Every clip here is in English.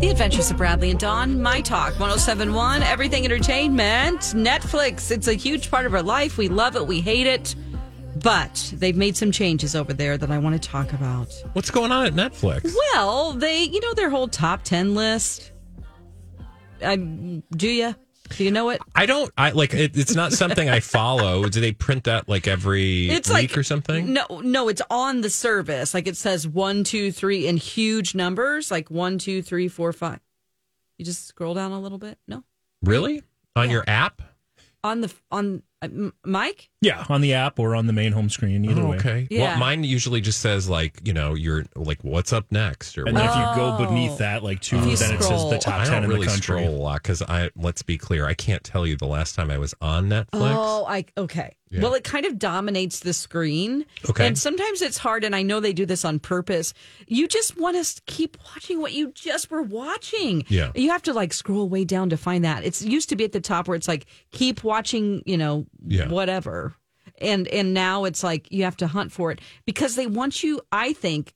The Adventures of Bradley and Dawn, My Talk 1071, Everything Entertainment, Netflix. It's a huge part of our life. We love it, we hate it. But they've made some changes over there that I want to talk about. What's going on at Netflix? Well, they, you know, their whole top 10 list. Um, do you? Do you know it? I don't. I like. It, it's not something I follow. Do they print that like every It's week like or something? No, no, it's on the service. Like it says one, two, three in huge numbers, like one, two, three, four, five. You just scroll down a little bit. No, Really? On Yeah. your app? on the on Mike. Yeah, on the app or on the main home screen, either Oh, way. okay. Yeah. Well, mine usually just says like you know you're like what's up next or And then if you go oh. beneath that, like two, If then it says scroll. the top I ten don't in really the country. scroll a lot because I let's be clear, I can't tell you the last time I was on Netflix. Oh, I okay. Yeah. Well, it kind of dominates the screen. Okay. And sometimes it's hard, and I know they do this on purpose. You just want to keep watching what you just were watching. Yeah. You have to like scroll way down to find that. It's used to be at the top where it's like keep watching, you know, Yeah. whatever. And and now it's like you have to hunt for it because they want you, I think,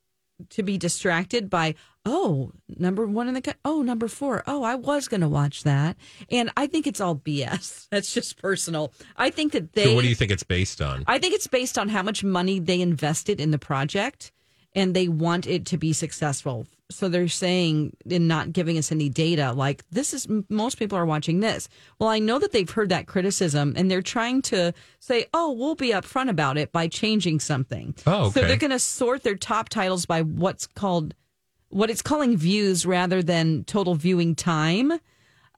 to be distracted by oh number one in the co- oh number four oh I was going to watch that and I think it's all BS. That's just personal. I think that they. so what do you think it's based on? I think it's based on how much money they invested in the project and they want it to be successful. So they're saying in not giving us any data, like this is most people are watching this. Well, I know that they've heard that criticism and they're trying to say, oh, we'll be upfront about it by changing something. Oh, So they're going to sort their top titles by what's called, what it's calling views rather than total viewing time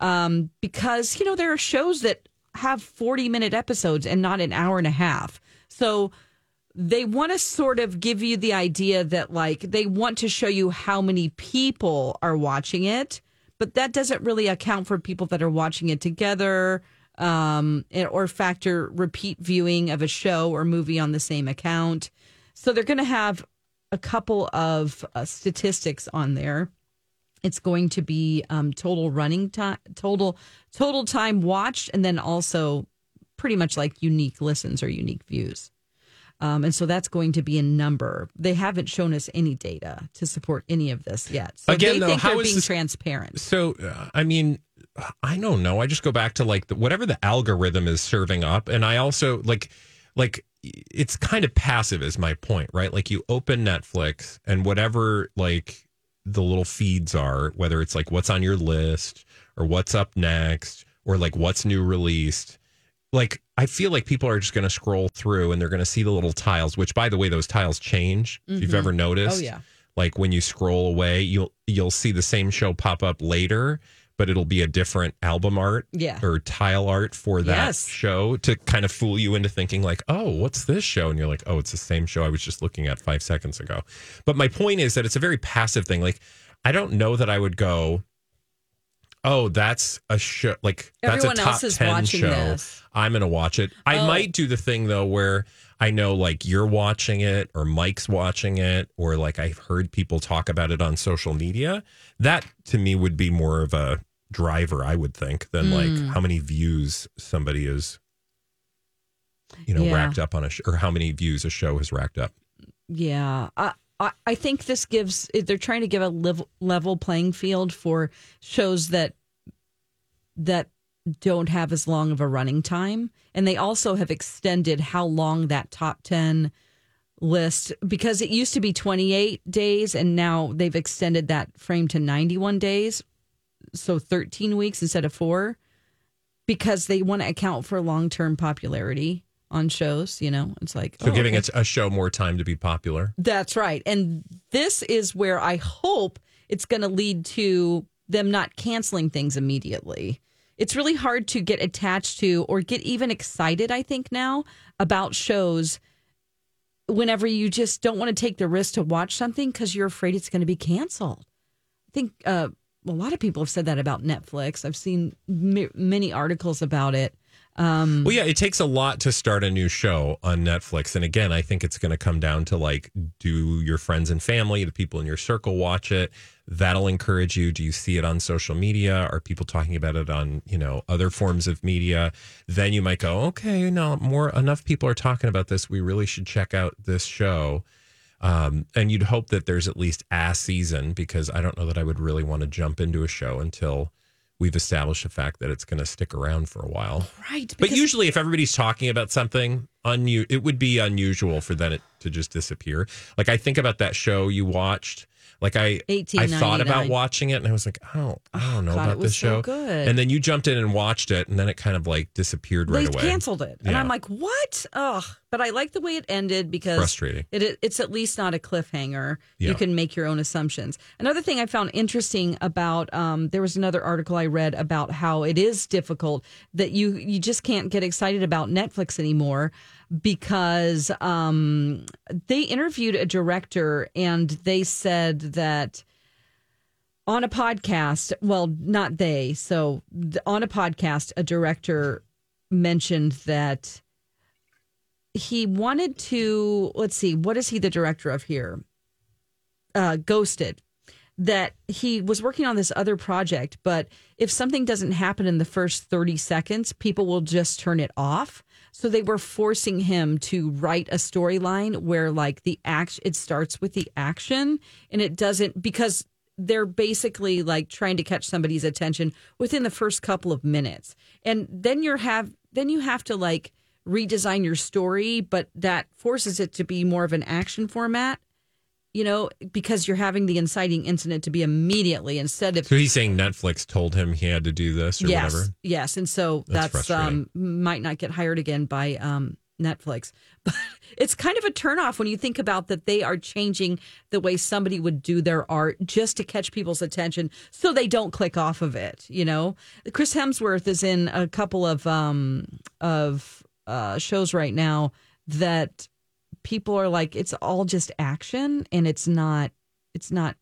um, because you know there are shows that have 40 minute episodes and not an hour and a half so they want to sort of give you the idea that like they want to show you how many people are watching it but that doesn't really account for people that are watching it together um, or factor repeat viewing of a show or movie on the same account so they're going to have a couple of uh, statistics on there it's going to be um, total running time, total total time watched, and then also pretty much like unique listens or unique views. Um, and so that's going to be a number. They haven't shown us any data to support any of this yet. So Again, they though, think how they're is being this- transparent. So, uh, I mean, I don't know. I just go back to like the, whatever the algorithm is serving up, and I also like, like it's kind of passive. Is my point, right? Like you open Netflix and whatever like the little feeds are, whether it's like what's on your list or what's up next or like what's new released. Like I feel like people are just going to scroll through and they're going to see the little tiles. Which, by the way, those tiles change. If you've ever mm-hmm. oh, noticed, Oh, yeah. like when you scroll away you'll you'll see the same show pop up later but it'll be a different album art Yeah. or tile art for that Yes. show to kind of fool you into thinking like oh what's this show and you're like oh it's the same show i was just looking at five seconds ago but my point is that it's a very passive thing like i don't know that i would go oh that's a show like that's Everyone a top else is 10 watching show this. i'm gonna watch it i Oh. might do the thing though where I know like you're watching it or Mike's watching it or like I've heard people talk about it on social media. That to me would be more of a driver, I would think, than Hmm. like how many views somebody is, you know, Yeah. racked up on a sh- or how many views a show has racked up. Yeah. I, I, think this gives, they're trying to give a level, level playing field for shows that, that don't have as long of a running time. And they also have extended how long that top 10 list because it used to be 28 days and now they've extended that frame to 91 days. So 13 weeks instead of four because they want to account for long term popularity on shows. You know, it's like, So oh, giving okay. it a show more time to be popular. That's right. And this is where I hope it's going to lead to them not canceling things immediately. It's really hard to get attached to or get even excited, I think, now about shows whenever you just don't want to take the risk to watch something because you're afraid it's going to be canceled. I think uh, a lot of people have said that about Netflix. I've seen m- many articles about it. Um, Well, yeah, it takes a lot to start a new show on Netflix. And again, I think it's going to come down to like, do your friends and family, the people in your circle watch it? That'll encourage you. Do you see it on social media? Are people talking about it on, you know, other forms of media? Then you might go, okay, no, more enough people are talking about this. We really should check out this show. Um, and you'd hope that there's at least a season because I don't know that I would really want to jump into a show until we've established the fact that it's going to stick around for a while. right. But usually, if everybody's talking about something, unu- it would be unusual for then it to just disappear. Like I think about that show you watched. Like I, I thought about watching it, and I was like, I don't, I don't know Oh, God, about this so show. good. And then you jumped in and watched it, and then it kind of like disappeared right they away. canceled it, and I'm like, what? Ugh! But I like the way it ended because Frustrating. It, it- it's at least not a cliffhanger. Yeah. You can make your own assumptions. Another thing I found interesting about um, there was another article I read about how it is difficult that you you just can't get excited about Netflix anymore because um, they interviewed a director and they said that on a podcast, well, not they. So on a podcast, a director mentioned that he wanted to, let's see, what is he the director of here? Uh, Ghosted. That he was working on this other project, but if something doesn't happen in the first 30 seconds, people will just turn it off. So they were forcing him to write a storyline where like the act it starts with the action and it doesn't because they're basically like trying to catch somebody's attention within the first couple of minutes. And then you're have then you have to like redesign your story, but that forces it to be more of an action format. You know, because you're having the inciting incident to be immediately instead of So he's saying Netflix told him he had to do this or yes, whatever. yes, and so That's that's, um might not get hired again by um Netflix, but it's kind of a turnoff when you think about that they are changing the way somebody would do their art just to catch people's attention, so they don't click off of it. You know, Chris Hemsworth is in a couple of um of uh shows right now that people are like it's all just action and it's not it's not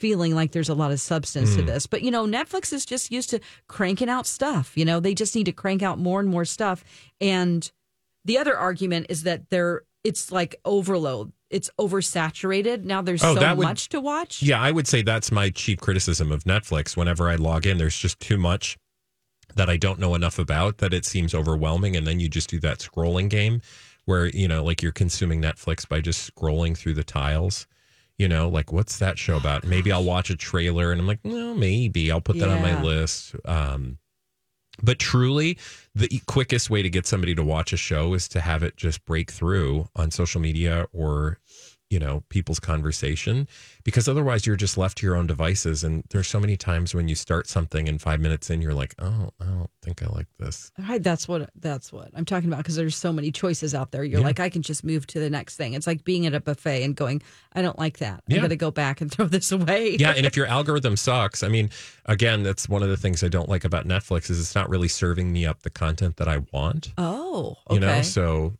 feeling like there's a lot of substance to hmm. this. But you know, Netflix is just used to cranking out stuff. You know, they just need to crank out more and more stuff. And the other argument is that they're it's like overload. It's oversaturated. Now there's Oh, so would- much to watch. Yeah, I would say that's my chief criticism of Netflix. Whenever I log in, there's just too much that I don't know enough about that it seems overwhelming. And then you just do that scrolling game where, you know, like you're consuming Netflix by just scrolling through the tiles. You know, like what's that show about? Maybe I'll watch a trailer and I'm like, well, maybe I'll put that on my list. Um, but truly, the quickest way to get somebody to watch a show is to have it just break through on social media or, you know, people's conversation, because otherwise you're just left to your own devices. And there's so many times when you start something and five minutes in, you're like, oh, I don't think I like this. Right, that's what that's what I'm talking about because there's so many choices out there. You're Yeah. like, I can just move to the next thing. It's like being at a buffet and going, I don't like that. Yeah. I'm going to go back and throw this away. yeah, and if your algorithm sucks, I mean, again, that's one of the things I don't like about Netflix is it's not really serving me up the content that I want. Oh, okay. You know, so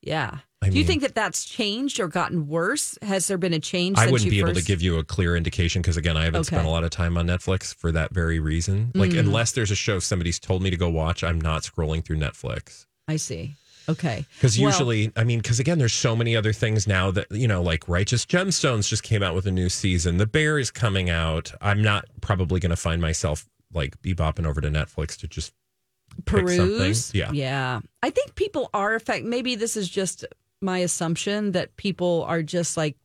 yeah. I Do you think that that's changed or gotten worse? Has there been a change? I wouldn't be able to give you a clear indication because again, I haven't spent a lot of time on Netflix for that very reason. Like, Mm. unless there's a show somebody's told me to go watch, I'm not scrolling through Netflix. I see. Okay. Because Well, usually, I mean, because again, there's so many other things now that you know, like Righteous Gemstones just came out with a new season. The Bear is coming out. I'm not probably going to find myself like bebopping over to Netflix to just peruse. Yeah. Yeah. I think people are affect maybe this is just my assumption that people are just like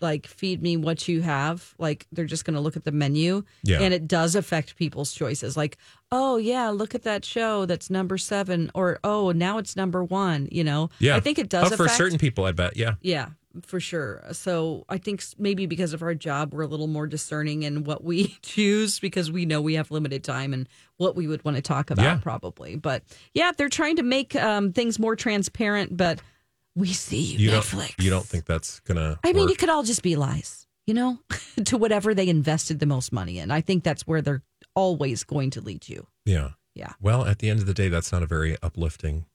like feed me what you have. Like they're just going to look at the menu, Yeah. and it does affect people's choices. Like, oh yeah, look at that show that's number seven, or oh now it's number one. You know, Yeah. I think it does Oh, for certain people, I bet. Yeah. Yeah, for sure. So I think maybe because of our job, we're a little more discerning in what we choose because we know we have limited time and what we would want to talk about, Yeah. probably. But yeah, they're trying to make um, things more transparent, but we see you, You Netflix. don't. You don't think that's gonna? I mean, work? it could all just be lies, you know, to whatever they invested the most money in. I think that's where they're always going to lead you. Yeah. Yeah. Well, at the end of the day, that's not a very uplifting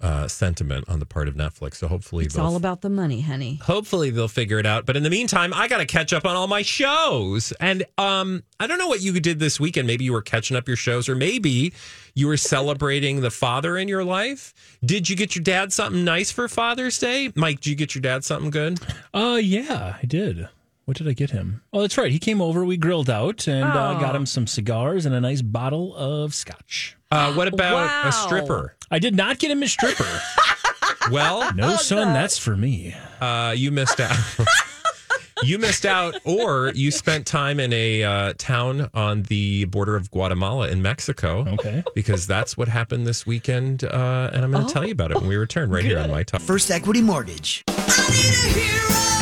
uh, sentiment on the part of Netflix. So hopefully, It's all about the money, honey. hopefully they'll figure it out. But in the meantime, I got to catch up on all my shows. And um, I don't know what you did this weekend. Maybe you were catching up your shows, or maybe you were celebrating the father in your life. Did you get your dad something nice for Father's Day? Mike, did you get your dad something good? Uh, yeah, I did. What did I get him? Oh, that's right. He came over. We grilled out and uh, got him some cigars and a nice bottle of scotch. Uh, what about Wow. a stripper? I did not get him a stripper. Well, No, son, that's for me. uh, you missed out. you missed out, or you spent time in a uh, town on the border of Guatemala in Mexico. Okay. Because that's what happened this weekend, uh, and I'm going to tell you about it when we return right here on My Talk. First Equity Mortgage.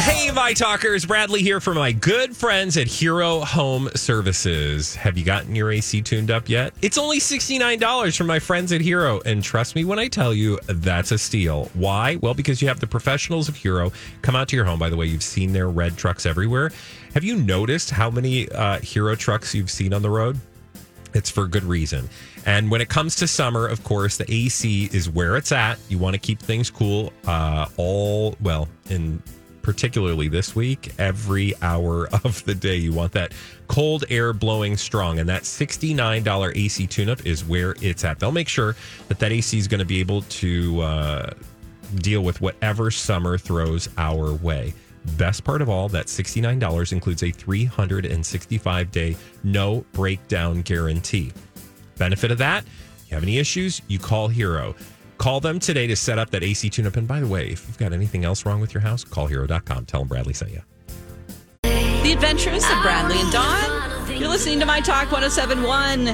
Hey, My Talkers, Bradley here for my good friends at Hero Home Services. Have you gotten your AC tuned up yet? It's only $69 from my friends at Hero, and trust me when I tell you, that's a steal. Why? Well, because you have the professionals of Hero come out to your home. By the way, you've seen their red trucks everywhere. Have you noticed how many uh, Hero trucks you've seen on the road? It's for good reason. And when it comes to summer, of course, the AC is where it's at. You want to keep things cool uh, all, well, in particularly this week, every hour of the day. You want that cold air blowing strong. And that $69 AC tune up is where it's at. They'll make sure that that AC is going to be able to uh, deal with whatever summer throws our way. Best part of all, that $69 includes a 365 day no breakdown guarantee. Benefit of that, you have any issues, you call Hero. Call them today to set up that AC tune up. And by the way, if you've got anything else wrong with your house, call hero.com. Tell them Bradley sent you. The Adventures of Bradley and Dawn. You're listening to My Talk 1071.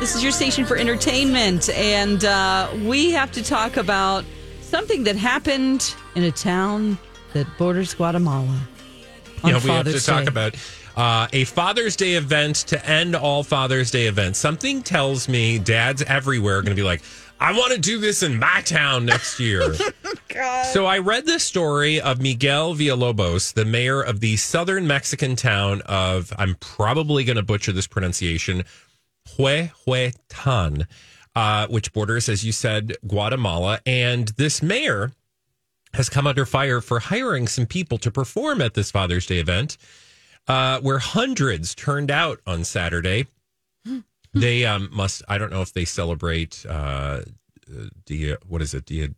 This is your station for entertainment. And uh, we have to talk about something that happened in a town that borders Guatemala. On yeah, we have to Father's talk Day. about uh, a Father's Day event to end all Father's Day events. Something tells me dads everywhere are going to be like, I want to do this in my town next year. So I read the story of Miguel Villalobos, the mayor of the southern Mexican town of, I'm probably going to butcher this pronunciation, Huehuetan, uh, which borders, as you said, Guatemala. And this mayor has come under fire for hiring some people to perform at this Father's Day event, uh, where hundreds turned out on Saturday. they um, must, I don't know if they celebrate uh, Dia, what is it, Dia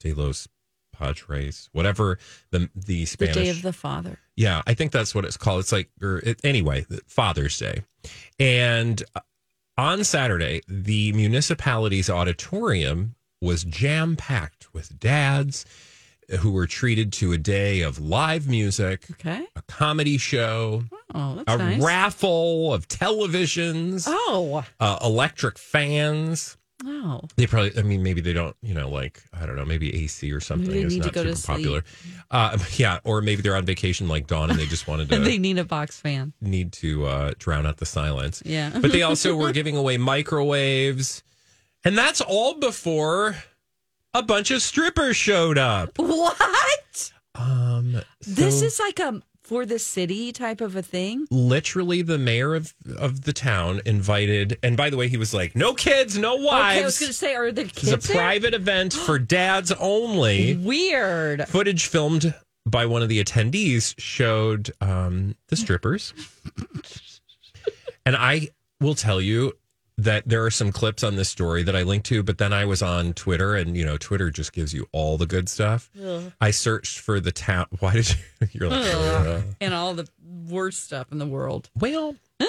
de los Padres, whatever the the The Spanish Day of the Father. yeah, I think that's what it's called. It's like, or it, anyway, Father's Day. And uh, on Saturday, the municipality's auditorium was jam packed with dads who were treated to a day of live music, Okay. a comedy show, Oh, a nice. raffle of televisions, oh. uh, electric fans. Oh. They probably, I mean, maybe they don't, you know, like, I don't know, maybe AC or something Maybe is not super popular. Uh, yeah, or maybe they're on vacation like Dawn and they just wanted to they need a box fan. need to uh, drown out the silence. Yeah. but they also were giving away microwaves. And that's all before a bunch of strippers showed up. What? Um, This is like a for the city type of a thing. literally the mayor of, of the town invited. And by the way, he was like, no kids, no wives. Okay, I was going to say, are the kids a there? private event for dads only. Weird. Footage filmed by one of the attendees showed um, the strippers. and I will tell you that there are some clips on this story that I linked to, but then I was on Twitter and, you know, Twitter just gives you all the good stuff. I searched for the town. Why did you? You're like. And all the worst stuff in the world. well,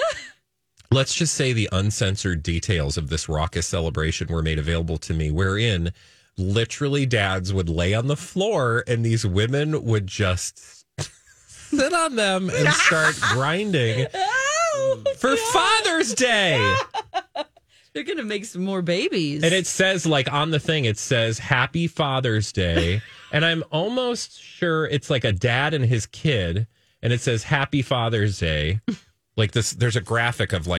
let's just say the uncensored details of this raucous celebration were made available to me, wherein literally dads would lay on the floor and these women would just sit on them and start grinding Oh, for Father's Day. They're gonna make some more babies. And it says, like on the thing, it says Happy Father's Day. and I'm almost sure it's like a dad and his kid. And it says Happy Father's Day. Like this, there's a graphic of like,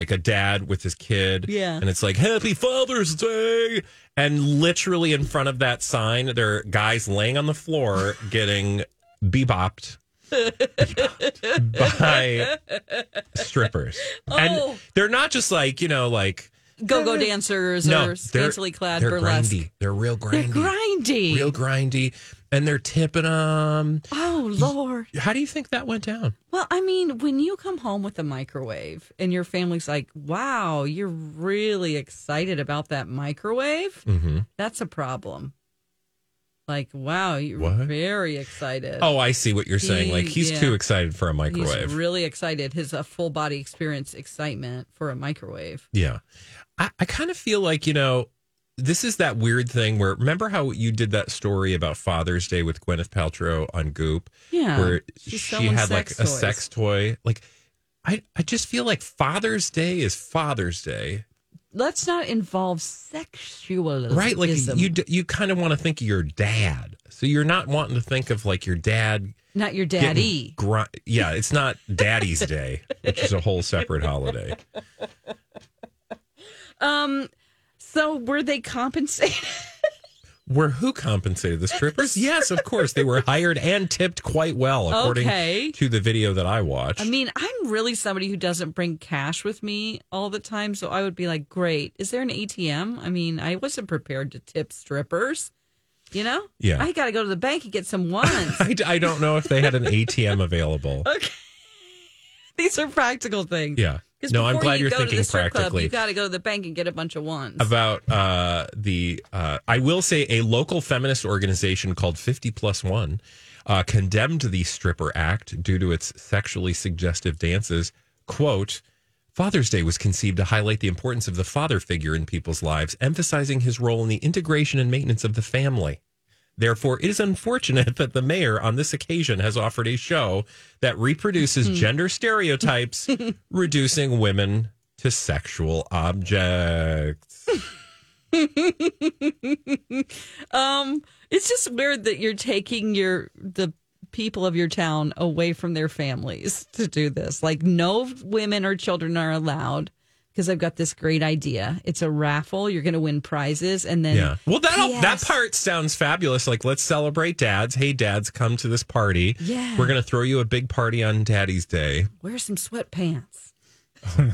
Like a dad with his kid. Yeah. And it's like, Happy Father's Day. And literally in front of that sign, there are guys laying on the floor getting bebopped by strippers. Oh. And they're not just like, you know, like go-go dancers no, or scantily clad they're burlesque. grindy. They're real They're grindy. grindy. Real grindy. And they're tipping them. oh Lord. How do you think that went down? Well, I mean, when you come home with a microwave and your family's like, "Wow, you're really excited about that microwave," Mm-hmm. that's a problem. Like, wow, you're What? very excited. Oh, I see what you're saying. He- Like he's yeah. too excited for a microwave. He's really excited. His uh, full body experience excitement for a microwave. Yeah. I, I kind of feel like, you know, this is that weird thing where remember how you did that story about Father's Day with Gwyneth Paltrow on Goop? Yeah, Where she had like sex a sex toy. Like I, I just feel like Father's Day is Father's Day. Let's not involve sexualism. Right? Like you you kind of want to think of your dad. So you're not wanting to think of like your dad not your daddy. gri- yeah, it's not Daddy's Day, which is a whole separate holiday. Um, so were they compensated? Were who compensated the strippers? Yes, of course. They were hired and tipped quite well, according Okay. to the video that I watched. I mean, I'm really somebody who doesn't bring cash with me all the time, so I would be like, "Great, is there an ATM?" I mean, I wasn't prepared to tip strippers. You know? Yeah. I got to go to the bank and get some ones. I, I don't know if they had an ATM available. okay. These are practical things. Yeah. 'Cause No, I'm glad you to thinking the strip club, practically. you got to go to the bank and get a bunch of ones. About uh, the, uh, I will say, a local feminist organization called 50 Plus One uh, condemned the stripper act due to its sexually suggestive dances. Quote, Father's Day was conceived to highlight the importance of the father figure in people's lives, emphasizing his role in the integration and maintenance of the family. Therefore, it is unfortunate that the mayor on this occasion has offered a show that reproduces gender stereotypes, reducing women to sexual objects. Um, it's just weird that you're taking your the people of your town away from their families to do this. Like no women or children are allowed because I've got this great idea. It's a raffle. You're going to win prizes, and then Yeah. Well, that that part sounds fabulous. Like, let's celebrate dads. Hey, dads, come to this party. Yeah. We're going to throw you a big party on Daddy's Day. wear some sweatpants. Oh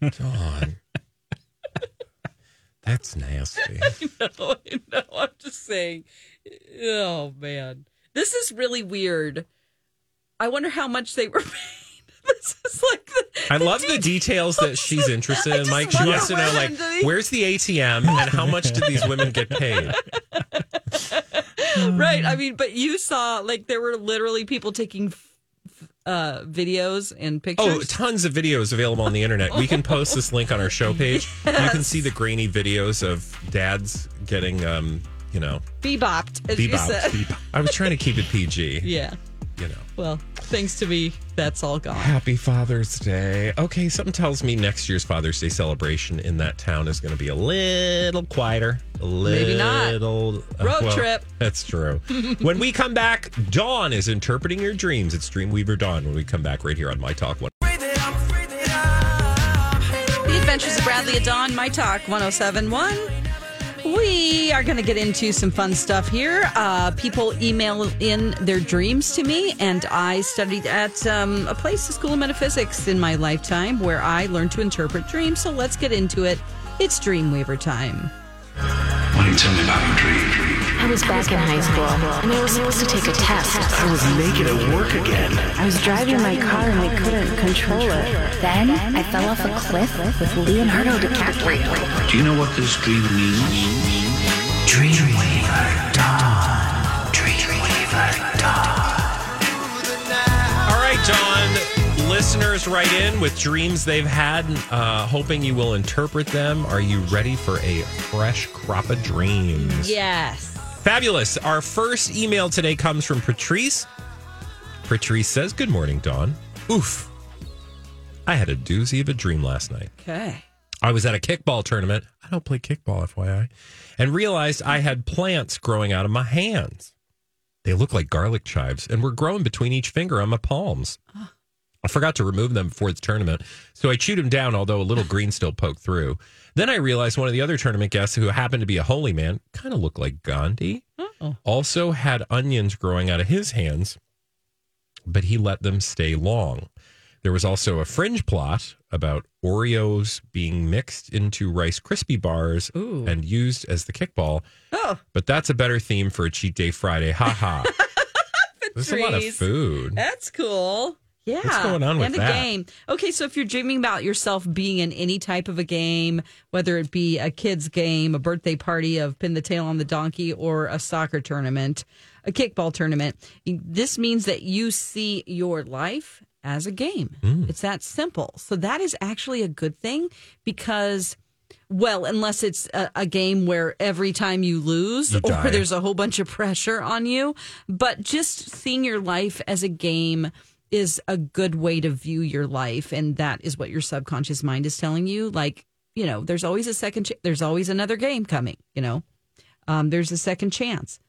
God, Dawn. That's nasty. no, no, I'm just saying. Oh man, this is really weird. I wonder how much they were. This is like the, I love the details that she's interested in, Mike. She wants to know, like, they- where's the ATM and how much did these women get paid? right. I mean, but you saw like there were literally people taking uh, videos and pictures. Oh, tons of videos available on the internet. We can post this link on our show page. You can see the grainy videos of dads getting, um, you know, bebopped, as you bebopped. said. Bebop. I was trying to keep it PG. Yeah. You know. Well, Thanks to me, that's all gone. Happy Father's Day. Okay, something tells me next year's Father's Day celebration in that town is going to be a little quieter. A little, Maybe not. uh, Road trip. That's true. when we come back, Dawn is interpreting your dreams. It's Dreamweaver Dawn when we come back right here on My Talk One. The Adventures of Bradley at Dawn, My Talk 1071. We are going to get into some fun stuff here. Uh, people email in their dreams to me, and I studied at um, a place, the School of Metaphysics, in my lifetime where I learned to interpret dreams. So let's get into it. It's Dreamweaver time. Why don't you tell me about your dream? I was back in high school, and I was supposed to take a test. I was naked at work again. I was driving my car and I couldn't control it. Then I fell off a cliff with Leonardo DiCaprio. Do you know what this dream means? Dreamweaver Dawn. Dreamweaver Dawn. All right, Dawn. Listeners write in with dreams they've had, uh, hoping you will interpret them. Are you ready for a fresh crop of dreams? Yes. Fabulous. Our first email today comes from Patrice. Patrice says, Good morning, Dawn. Oof. I had a doozy of a dream last night. Okay. I was at a kickball tournament. I don't play kickball, FYI, and realized I had plants growing out of my hands. They look like garlic chives and were growing between each finger on my palms. I forgot to remove them before the tournament, so I chewed them down, although a little green still poked through. Then I realized one of the other tournament guests, who happened to be a holy man, kind of looked like Gandhi, oh. also had onions growing out of his hands, but he let them stay long. There was also a fringe plot about Oreos being mixed into Rice Krispie bars Ooh. and used as the kickball. Oh, But that's a better theme for a cheat day Friday. Ha ha. There's a lot of food. That's cool. Yeah. What's going on with and a that? game. Okay, so if you're dreaming about yourself being in any type of a game, whether it be a kid's game, a birthday party of pin the tail on the donkey, or a soccer tournament, a kickball tournament, this means that you see your life as a game. Hmm. It's that simple. So that is actually a good thing because. Well, unless it's a, a game where every time you lose You or there's a whole bunch of pressure on you, but just seeing your life as a game is a good way to view your life and that is what your subconscious mind is telling you. Like you know there's always a second ch- there's always another game coming you know? Um, there's a second chance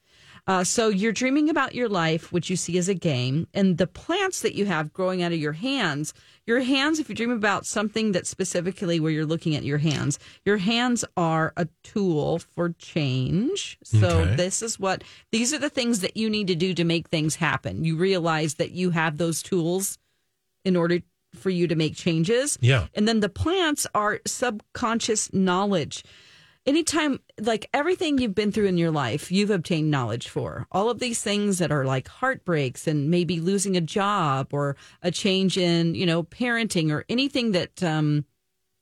uh, so you're dreaming about your life which you see as a game and the plants that you have growing out of your hands your hands if you dream about something that specifically where you're looking at your hands your hands are a tool for change so Okay. this is what these are the things that you need to do to make things happen you realize that you have those tools in order for you to make changes Yeah. and then the plants are subconscious knowledge anytime like everything you've been through in your life you've obtained knowledge for all of these things that are like heartbreaks and maybe losing a job or a change in you know parenting or anything that um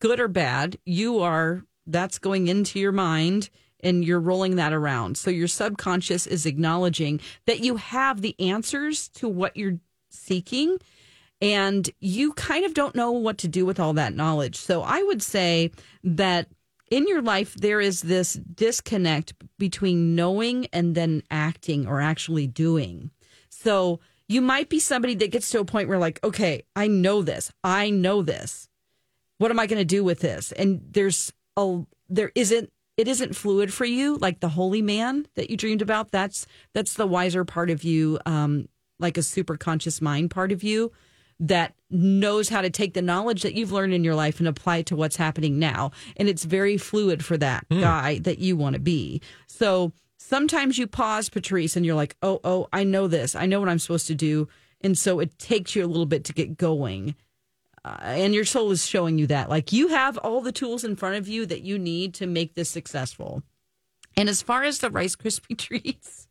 good or bad you are that's going into your mind and you're rolling that around so your subconscious is acknowledging that you have the answers to what you're seeking and you kind of don't know what to do with all that knowledge. So I would say that in your life, there is this disconnect between knowing and then acting or actually doing. So you might be somebody that gets to a point where, like, okay, I know this, I know this. What am I going to do with this? And there's a there isn't it isn't fluid for you like the holy man that you dreamed about. That's that's the wiser part of you, um, like a super conscious mind part of you that knows how to take the knowledge that you've learned in your life and apply it to what's happening now. And it's very fluid for that guy that you want to be. So sometimes you pause, Patrice, and you're like, oh, oh, I know this. I know what I'm supposed to do. And so it takes you a little bit to get going. Uh, and your soul is showing you that. Like you have all the tools in front of you that you need to make this successful. And as far as the Rice Krispie treats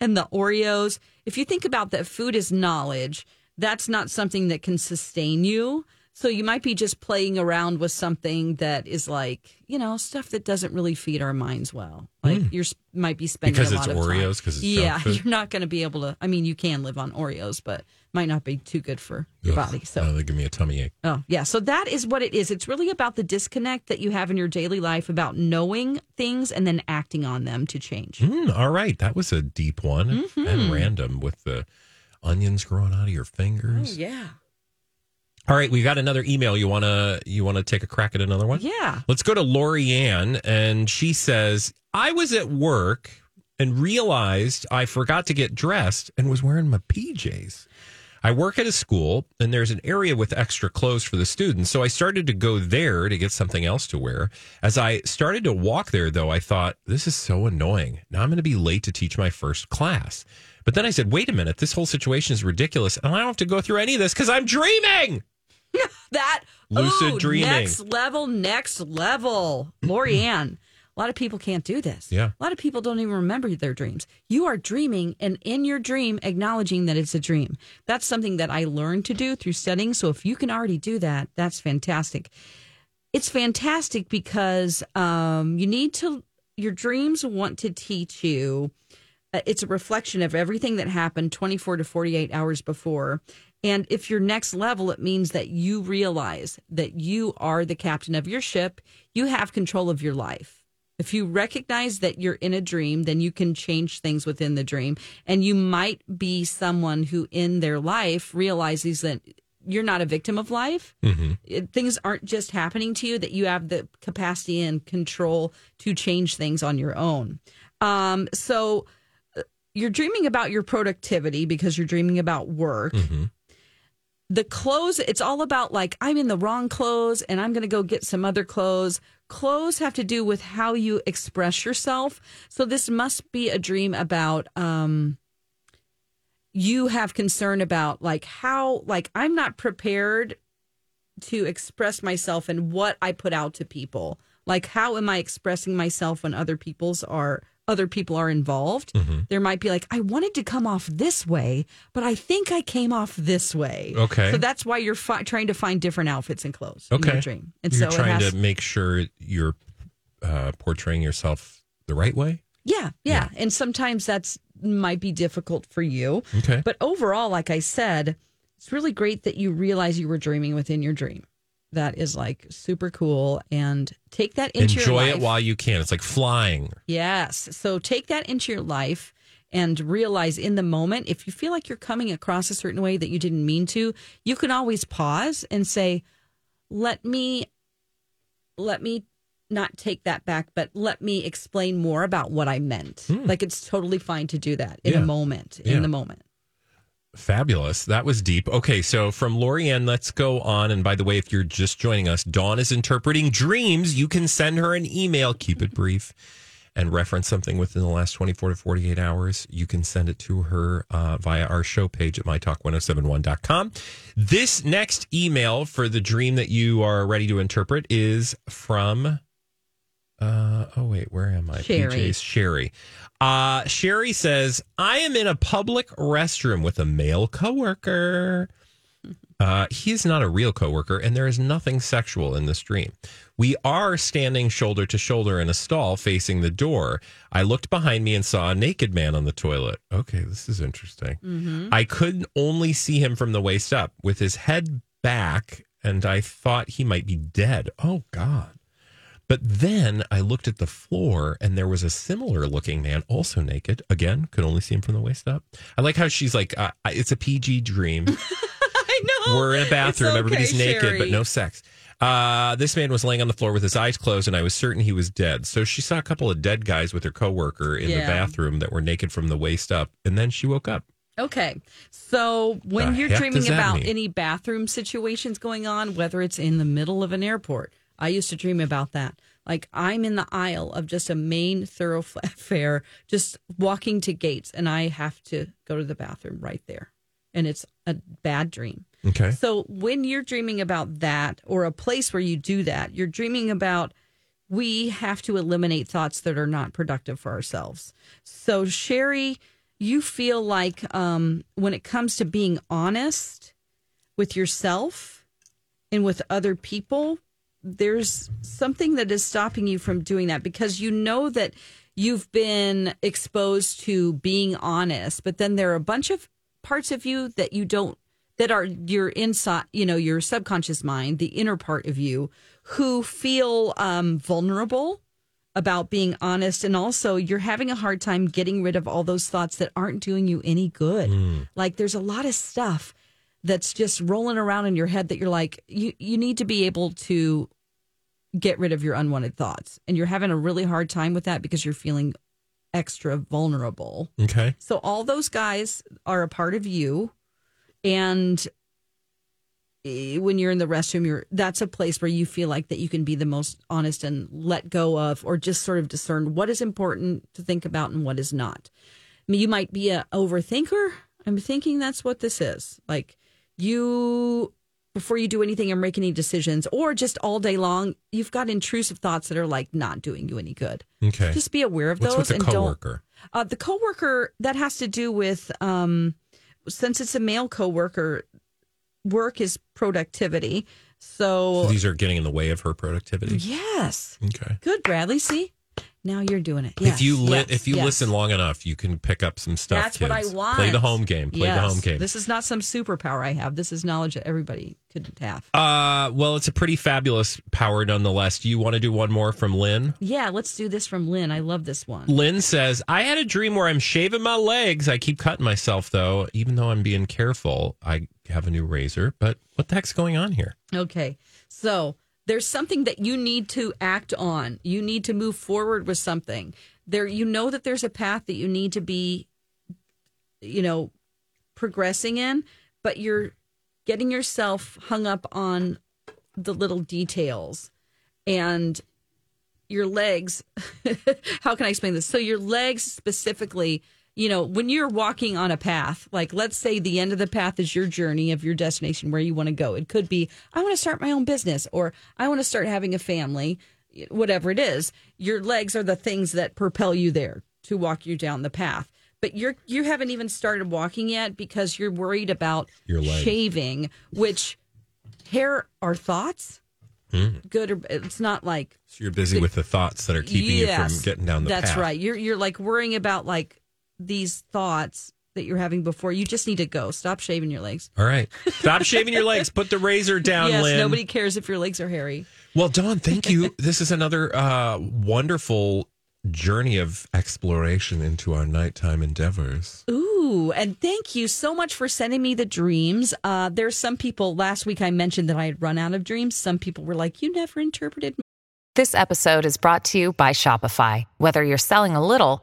and the Oreos, if you think about that food is knowledge, that's not something that can sustain you. So you might be just playing around with something that is like, you know, stuff that doesn't really feed our minds well. Like you're might be spending Because a it's lot of time- Oreos, 'cause it's junk yeah, you're not going to be able to. I mean, you can live on Oreos, but might not be too good for your Ugh, body. So uh, they give me a tummy ache. Oh, yeah. So that is what it is. It's really about the disconnect that you have in your daily life about knowing things and then acting on them to change. Mm, all right, that was a deep one Mm-hmm. and random with the onions growing out of your fingers. Oh, yeah. All right, we got another email. You wanna you wanna take a crack at another one? Yeah. Let's go to Lori Ann, and she says, "I was at work and realized I forgot to get dressed and was wearing my PJs." I work at a school and there's an area with extra clothes for the students. So I started to go there to get something else to wear. As I started to walk there, though, I thought, this is so annoying. Now I'm going to be late to teach my first class. But then I said, wait a minute, this whole situation is ridiculous. And I don't have to go through any of this because I'm dreaming. That Lucid ooh, dreaming. Next level, next level. Lori Ann. A lot of people can't do this. Yeah. A lot of people don't even remember their dreams. You are dreaming and in your dream acknowledging that it's a dream. That's something that I learned to do through studying. So if you can already do that, that's fantastic. It's fantastic because um, you need to, your dreams want to teach you. uh, It's a reflection of everything that happened 24 to 48 hours before. And if you're next level, it means that you realize that you are the captain of your ship. You have control of your life. If you recognize that you're in a dream, then you can change things within the dream. And you might be someone who in their life realizes that you're not a victim of life. It- things aren't just happening to you, that you have the capacity and control to change things on your own. Um, so uh, you're dreaming about your productivity because you're dreaming about work the clothes it's all about like i'm in the wrong clothes and i'm going to go get some other clothes. Clothes have to do with how you express yourself. So this must be a dream about um you have concern about like how like i'm not prepared to express myself and what i put out to people. Like how am i expressing myself when other people's are other people are involved Mm-hmm. there might be like i wanted to come off this way but i think i came off this way Okay. so that's why you're fi- trying to find different outfits and clothes Okay. in your dream and You're so trying has, to make sure you're uh, portraying yourself the right way. yeah, yeah and sometimes that's might be difficult for you Okay. but overall like i said it's really great that you realize you were dreaming within your dream that is like super cool and take that into your Enjoy it while you can. It's like flying. Yes. So take that into your life and realize in the moment, if you feel like you're coming across a certain way that you didn't mean to, you can always pause and say, let me, let me not take that back, but let me explain more about what I meant. Hmm. Like it's totally fine to do that in. Yeah. a moment, Yeah. in the moment. Fabulous. That was deep. Okay, so from Lorianne, let's go on. And by the way, if you're just joining us, Dawn is interpreting dreams. You can send her an email, keep it brief, and reference something within the last 24 to 48 hours. You can send it to her uh, via our show page at mytalk1071.com. This next email for the dream that you are ready to interpret is from. Oh, wait, where am I? Sherry. PJ's Sherry. Uh, Sherry says, I am in a public restroom with a male coworker. Uh, he is not a real coworker, and there is nothing sexual in this dream. We are standing shoulder to shoulder in a stall facing the door. I looked behind me and saw a naked man on the toilet. Okay, this is interesting. I could only see him from the waist up with his head back, and I thought he might be dead. Oh, God. But then I looked at the floor and there was a similar looking man, also naked. Again, could only see him from the waist up. I like how she's like, uh, it's a PG dream. I know. We're in a bathroom. okay, Everybody's naked, Sherry. but no sex. Uh, this man was laying on the floor with his eyes closed, and I was certain he was dead. So she saw a couple of dead guys with her coworker in the bathroom that were naked from the waist up, and then she woke up. Okay. So when The you're dreaming about mean? any bathroom situations going on, whether it's in the middle of an airport, I used to dream about that. Like I'm in the aisle of just a main thoroughfare, just walking to gates, and I have to go to the bathroom right there. And it's a bad dream. Okay. So when you're dreaming about that or a place where you do that, you're dreaming about we have to eliminate thoughts that are not productive for ourselves. So Sherry, you feel like um, when it comes to being honest with yourself and with other people, there's something that is stopping you from doing that because you know that you've been exposed to being honest, but then there are a bunch of parts of you that you don't that are your inside, you know, your subconscious mind, the inner part of you, who feel um, vulnerable about being honest and also you're having a hard time getting rid of all those thoughts that aren't doing you any good. Like there's a lot of stuff that's just rolling around in your head that you're like you you need to be able to get rid of your unwanted thoughts and you're having a really hard time with that because you're feeling extra vulnerable. Okay. So all those guys are a part of you, and eh, when you're in the restroom, you're that's a place where you feel like that you can be the most honest and let go of, or just sort of discern what is important to think about and what is not. I mean, you might be a overthinker. I'm thinking that's what this is. Like you before you do anything or make any decisions, or just all day long, you've got intrusive thoughts that are like not doing you any good. Okay. Just be aware of What's those with the and don't coworker? uh, the coworker that has to do with um, since it's a male coworker, work is productivity. So, So these are getting in the way of her productivity. yes, Okay. good, Bradley. See, now you're doing it. if you li- yes, if you yes. listen long enough, you can pick up some stuff. that's what I want. Play the home game. Play the home game. This is not some superpower I have. This is knowledge that everybody could have. Uh, well, it's a pretty fabulous power nonetheless. Do you want to do one more from Lynn? Yeah, let's do this from Lynn. I love this one. Lynn says, I had a dream where I'm shaving my legs. I keep cutting myself, though. Even though I'm being careful, I have a new razor. But what the heck's going on here? Okay. So there's something that you need to act on. You need to move forward with something. There you know that there's a path that you need to be you know progressing in, but you're getting yourself hung up on the little details and your legs how can i explain this so your legs specifically you know when you're walking on a path like let's say the end of the path is your journey of your destination where you want to go. It could be i want to start my own business or i want to start having a family whatever it is your legs are the things that propel you there to walk you down the path. But you're you haven't even started walking yet because you're worried about Your shaving which hair are thoughts. Mm. Good or it's not like So you're busy with the thoughts that are keeping you from getting down the that's path. right. You're you're like worrying about like these thoughts that you're having before. You just need to go. Stop shaving your legs. All right. Stop shaving your legs. Put the razor down, yes, Lynn. nobody cares if your legs are hairy. Well, Dawn, thank you. this is another uh, wonderful journey of exploration into our nighttime endeavors. Ooh, and thank you so much for sending me the dreams. Uh, there's some people last week I mentioned that I had run out of dreams. Some people were like, "You never interpreted." This episode is brought to you by Shopify. Whether you're selling a little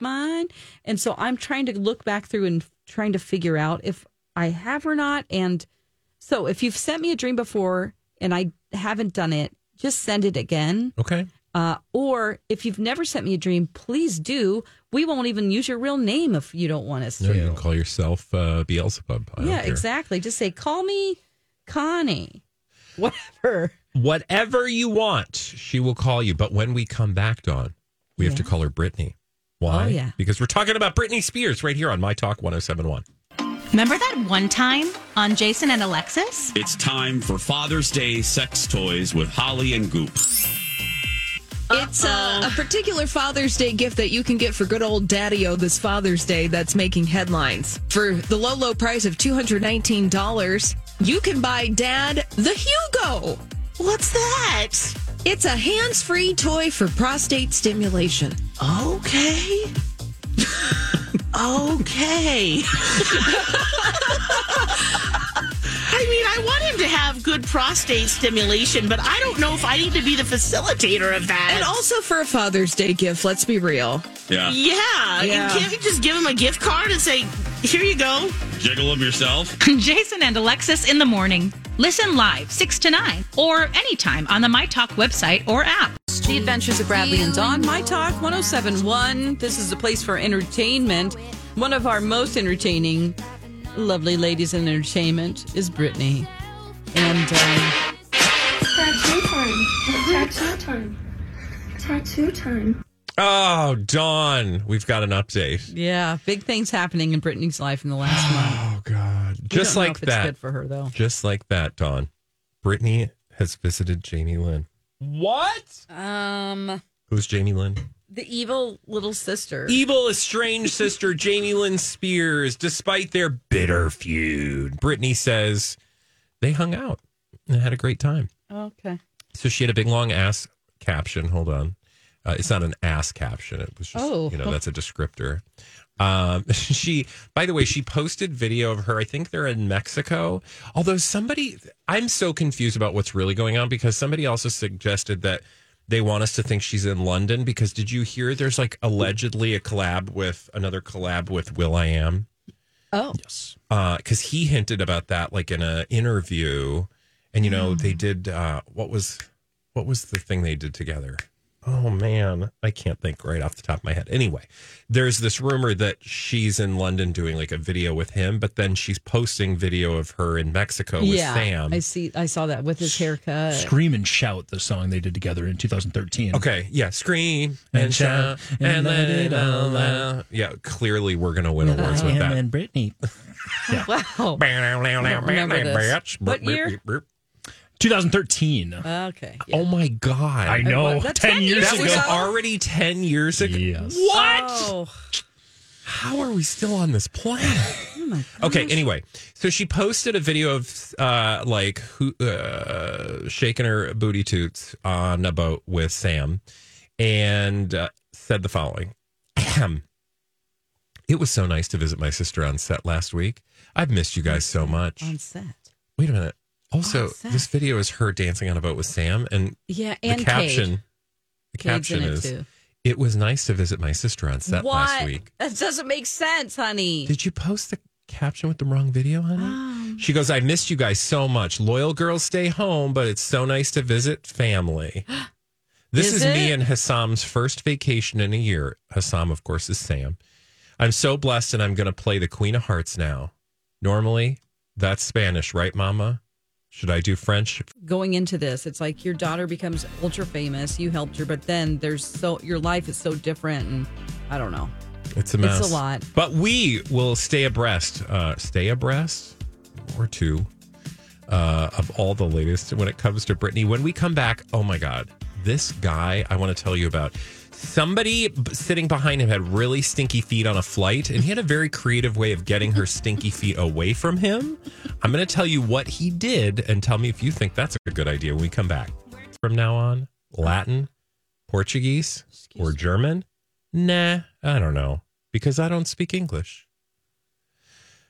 Mine. And so I'm trying to look back through and trying to figure out if I have or not. And so if you've sent me a dream before and I haven't done it, just send it again. Okay. Uh, or if you've never sent me a dream, please do. We won't even use your real name if you don't want us No, to. you can call yourself uh, Beelzebub. I yeah, exactly. Just say, call me Connie. Whatever. Whatever you want, she will call you. But when we come back, Dawn, we have to call her Britney. Why? Oh, yeah. Because we're talking about Britney Spears right here on My Talk 1071. Remember that one time on Jason and Alexis? It's time for Father's Day sex toys with Holly and Goop. It's uh, a, a particular Father's Day gift that you can get for good old Daddy O this Father's Day that's making headlines. For the low, low price of $219, you can buy Dad the Hugo. What's that? It's a hands free toy for prostate stimulation. Okay. okay. I mean, I want him to have good prostate stimulation, but I don't know if I need to be the facilitator of that. And also for a Father's Day gift, let's be real. Yeah. yeah, Yeah. you can't you just give him a gift card and say, Here you go. Jiggle them yourself. Jason and Alexis in the morning. Listen live 6 to 9 or anytime on the My Talk website or app. The Adventures of Bradley and Dawn, My Talk 1071. This is a place for entertainment. One of our most entertaining, lovely ladies in entertainment is Britney. And um, Tattoo time. Tattoo time. Tattoo time. Oh, Dawn, we've got an update. yeah, big things happening in Britney's life in the last month. Oh God! We Just don't know like if it's that. good for her though. Just like that, Dawn. Brittany has visited Jamie Lynn. What? Um, Who's Jamie Lynn? The evil little sister. Evil estranged sister Jamie Lynn Spears, despite their bitter feud. Britney says they hung out and had a great time. Okay. So she had a big long ass caption. Hold on. Uh, it's not an ass caption. It was just, Oh. you know, that's a descriptor. Um, she, by the way, she posted video of her. I think they're in Mexico. Although somebody, I'm so confused about what's really going on because somebody also suggested that they want us to think she's in London because did you hear there's like allegedly a collab with another collab with will.i.am? Oh. Yes. Uh, because he hinted about that like in a interview and you know they Hmm. did uh what was what was the thing they did together oh man i can't think right off the top of my head anyway there's this rumor that she's in london doing like a video with him but then she's posting video of her in mexico with yeah, sam I see. I saw that with his haircut. Scream and Shout, the song they did together in 2013. okay yeah scream and shout and let it all out yeah clearly we're gonna win awards with Him that and Britney. Wow. remember this. What year? 2013. Okay. Oh my god! I know. That's 10 10 years years That ago. was already 10 years ago. Yes. What? Oh, How are we still on this planet? oh okay, anyway. So she posted a video of uh like who uh shaking her booty toots on a boat with Sam and uh, said the following. Ahem. It was so nice to visit my sister on set last week. I've missed you guys so much. on set. Wait a minute. Also, this video is her dancing on a boat with Sam and Yeah, the caption Cade. the caption it is too. it was nice to visit my sister on set what? last week. That doesn't make sense, honey. Did you post the caption with the wrong video, honey? Um, she goes, I missed you guys so much. Loyal girls stay home, but it's so nice to visit family. This Is is, me and Hesam's first vacation in a year. Hassam, of course, is Sam. I'm so blessed and I'm going to play the Queen of Hearts now. Normally, that's Spanish, right, Mama? Should I do French? Going into this, it's like your daughter becomes ultra famous. You helped her, but then there's so your life is so different, and I don't know. It's a mess. It's a lot. But we will stay abreast, uh, stay abreast or two uh, of all the latest when it comes to Britney. When we come back, oh my God, this guy I want to tell you about. Somebody sitting behind him had really stinky feet on a flight, and he had a very creative way of getting her stinky feet away from him. I'm going to tell you what he did and tell me if you think that's a good idea when we come back. From now on, Latin, Portuguese, or German? Nah, I don't know because I don't speak English.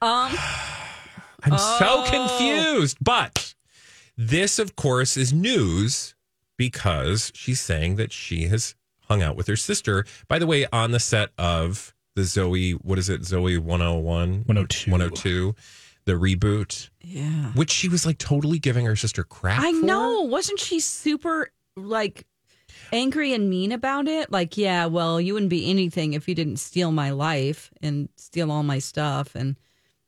Um, I'm Oh. so confused. But this, of course, is news because she's saying that she has hung out with her sister. By the way, on the set of the Zoe, what is it, Zoe 101? 102. 102, the reboot, yeah. which she was like totally giving her sister crap. I for. know. Wasn't she super like angry and mean about it? Like, yeah, well, you wouldn't be anything if you didn't steal my life and steal all my stuff. And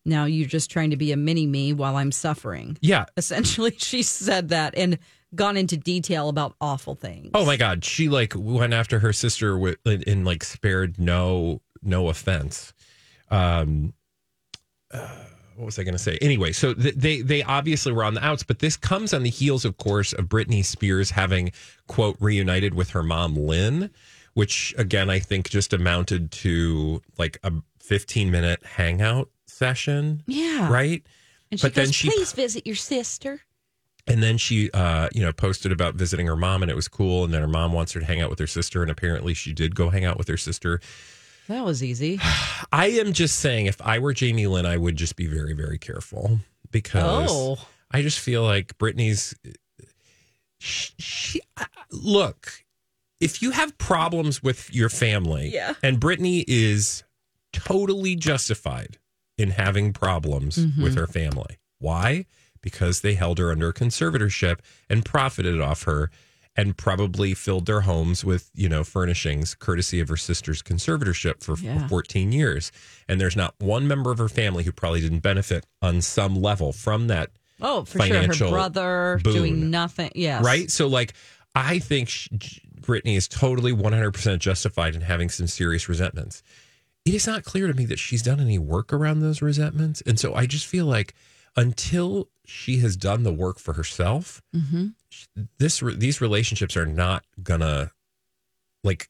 now you're just trying to be a mini me while I'm suffering. Yeah. Essentially, she said that and gone into detail about awful things. Oh my God. She like went after her sister with, and, and, like spared no, no offense. Um, uh, what was I going to say? Anyway, so th- they they obviously were on the outs, but this comes on the heels, of course, of Britney Spears having quote reunited with her mom Lynne, which again I think just amounted to like a 15 minute hangout session. Yeah. right. And she goes, please visit your sister. And then she, uh, you know, posted about visiting her mom, and it was cool. And then her mom wants her to hang out with her sister, and apparently she did go hang out with her sister. That was easy. I am just saying, if I were Jamie Lynn, I would just be very, very careful because Oh. I just feel like britney's She, she look, if you have problems with your family, Yeah. and brittany is totally justified in having problems Mhm. with her family. Why? Because they held her under conservatorship and profited off her and probably filled their homes with, you know, furnishings courtesy of her sister's conservatorship for Yeah. 14 years. And there's not one member of her family who probably didn't benefit on some level from that Oh, for sure. Her brother boon. doing nothing. Yes. Right? So, like, I think sh Britney is totally 100% justified in having some serious resentments. It is not clear to me that she's done any work around those resentments. And so I just feel like until she has done the work for herself, Mm-hmm. this these relationships are not gonna like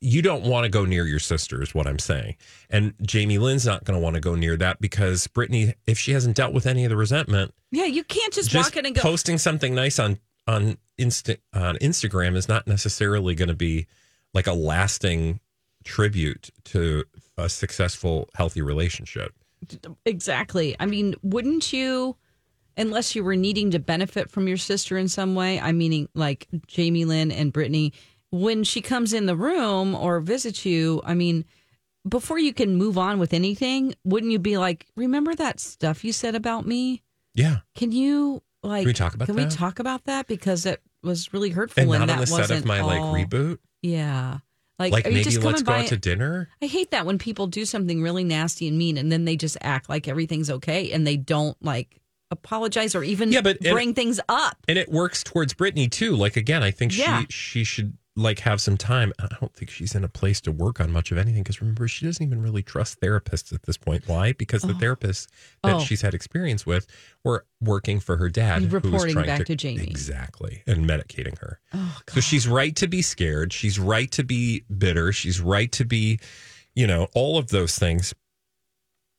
you don't want to go near your sister is what i'm saying and jamie lynn's not going to want to go near that because britney if she hasn't dealt with any of the resentment Yeah, you can't just, just walk in and go. posting something nice on on insta on instagram is not necessarily going to be like a lasting tribute to a successful healthy relationship Exactly. I mean, wouldn't you, unless you were needing to benefit from your sister in some way? I meaning like Jamie Lynn and Britney, when she comes in the room or visits you, I mean, before you can move on with anything, wouldn't you be like, remember that stuff you said about me? yeah Can you like? Can we talk about Can that? we talk about that because it was really hurtful and and, that on the set wasn't of my like reboot Yeah. Like, like, are you maybe just let's go out to dinner I hate that when people do something really nasty and mean and then they just act like everything's okay and they don't like apologize or even Yeah, but- bring things up. and it works towards Britney too. Like again, I think Yeah. she she should like have some time. I don't think she's in a place to work on much of anything because remember she doesn't even really trust therapists at this point. Why? Because the Oh. therapists that Oh. she's had experience with were working for her dad, And who was reporting back to Jamie. exactly and medicating her. Oh, So she's right to be scared. She's right to be bitter. She's right to be, you know, all of those things.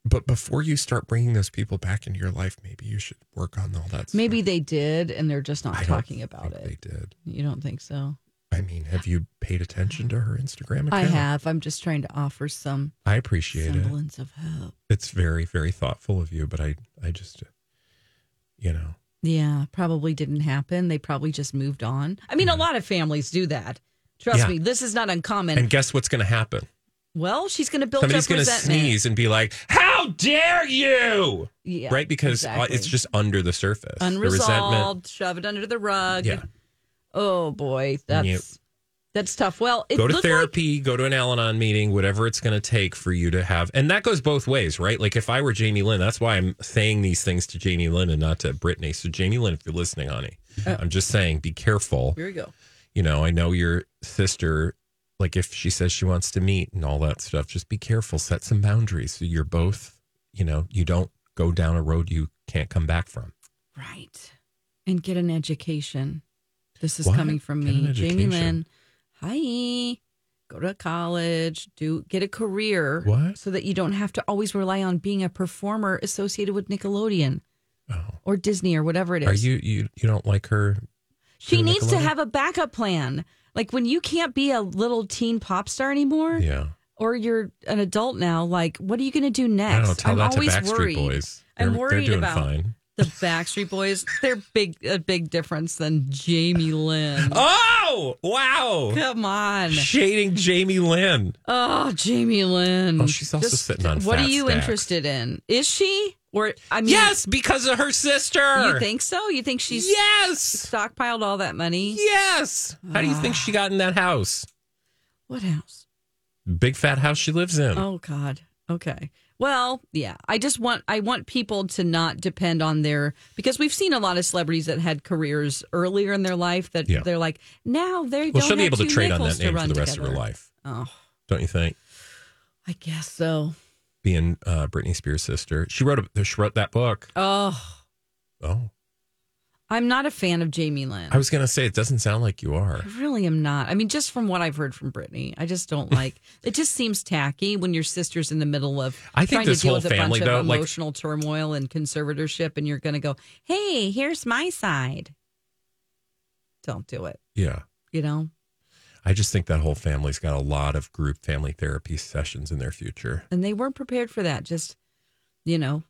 But before you start bringing those people back into your life, maybe you should work on all that. Maybe they did and they're just not I talking about it. They did. You don't think so? I mean, have you paid attention to her Instagram account? I have. I'm just trying to offer some I appreciate it. semblance of hope. It's very, very thoughtful of you, but I, I just, you know, Yeah, probably didn't happen. They probably just moved on. I mean, a lot of families do that. Trust Yeah. me, this is not uncommon. and guess what's going to happen? well, she's going to build Somebody's up going to sneeze and be like, "How dare you!" Yeah, right? Because uh, exactly. it's just under the surface. The unresolved, shove it under the rug. Yeah. Oh boy, that's Yep. that's tough. Well, go to looked like- therapy, go to an Al Anon meeting, whatever it's going to take for you to have. And that goes both ways, right? Like if I were Jamie Lynn, that's why I'm saying these things to Jamie Lynn and not to Britney. So Jamie Lynn, if you're listening, honey, Uh, I'm just saying, be careful. here we go. You know, I know your sister. Like if she says she wants to meet and all that stuff, just be careful. Set some boundaries so you're both. You know, you don't go down a road you can't come back from. Right, and get an education. This is What? coming from me, Jamie. Lynn. Hi. Go to college, do get a career, What? so that you don't have to always rely on being a performer associated with Nickelodeon oh. or Disney or whatever it is. Oh. Are you you you don't like her? She needs to have a backup plan. Like when you can't be a little teen pop star anymore, Yeah. or you're an adult now. Like, what are you going to do I next? don't know. Tell I'm always Backstreet worried. Boys. I'm They're- worried they're doing about fine. The Backstreet Boys. They're big, a big difference than Jamie Lynn. Oh wow! Come on, Shading Jamie Lynn. Oh, Jamie Lynn. Well, she's also sitting on What are you stacks. interested in? Is she? Or I mean, Yes, because of her sister. You think so? You think she's yes stockpiled all that money? Yes. How do you think she got in that house? What house? Big fat house she lives in. Oh God. Okay. Well, yeah. I just want I want people to not depend on their because we've seen a lot of celebrities that had careers earlier in their life that Yeah. they're like now they well, don't she'll be able to trade on that name for the rest of her life. Oh, Don't you think? I guess so. Being uh, Britney Spears' sister, she wrote a, she wrote that book. Oh, Oh, I'm not a fan of Jamie Lynn. I was gonna say it doesn't sound like you are. I really am not. I mean, just from what I've heard from Britney, I just don't like. it just seems tacky when your sister's in the middle of I think trying this to deal whole with a family, bunch though, of like- emotional turmoil and conservatorship, and you're going to go, "Hey, here's my side." Don't do it. Yeah. You know. I just think that whole family's got a lot of group family therapy sessions in their future. And they weren't prepared for that. Just, you know,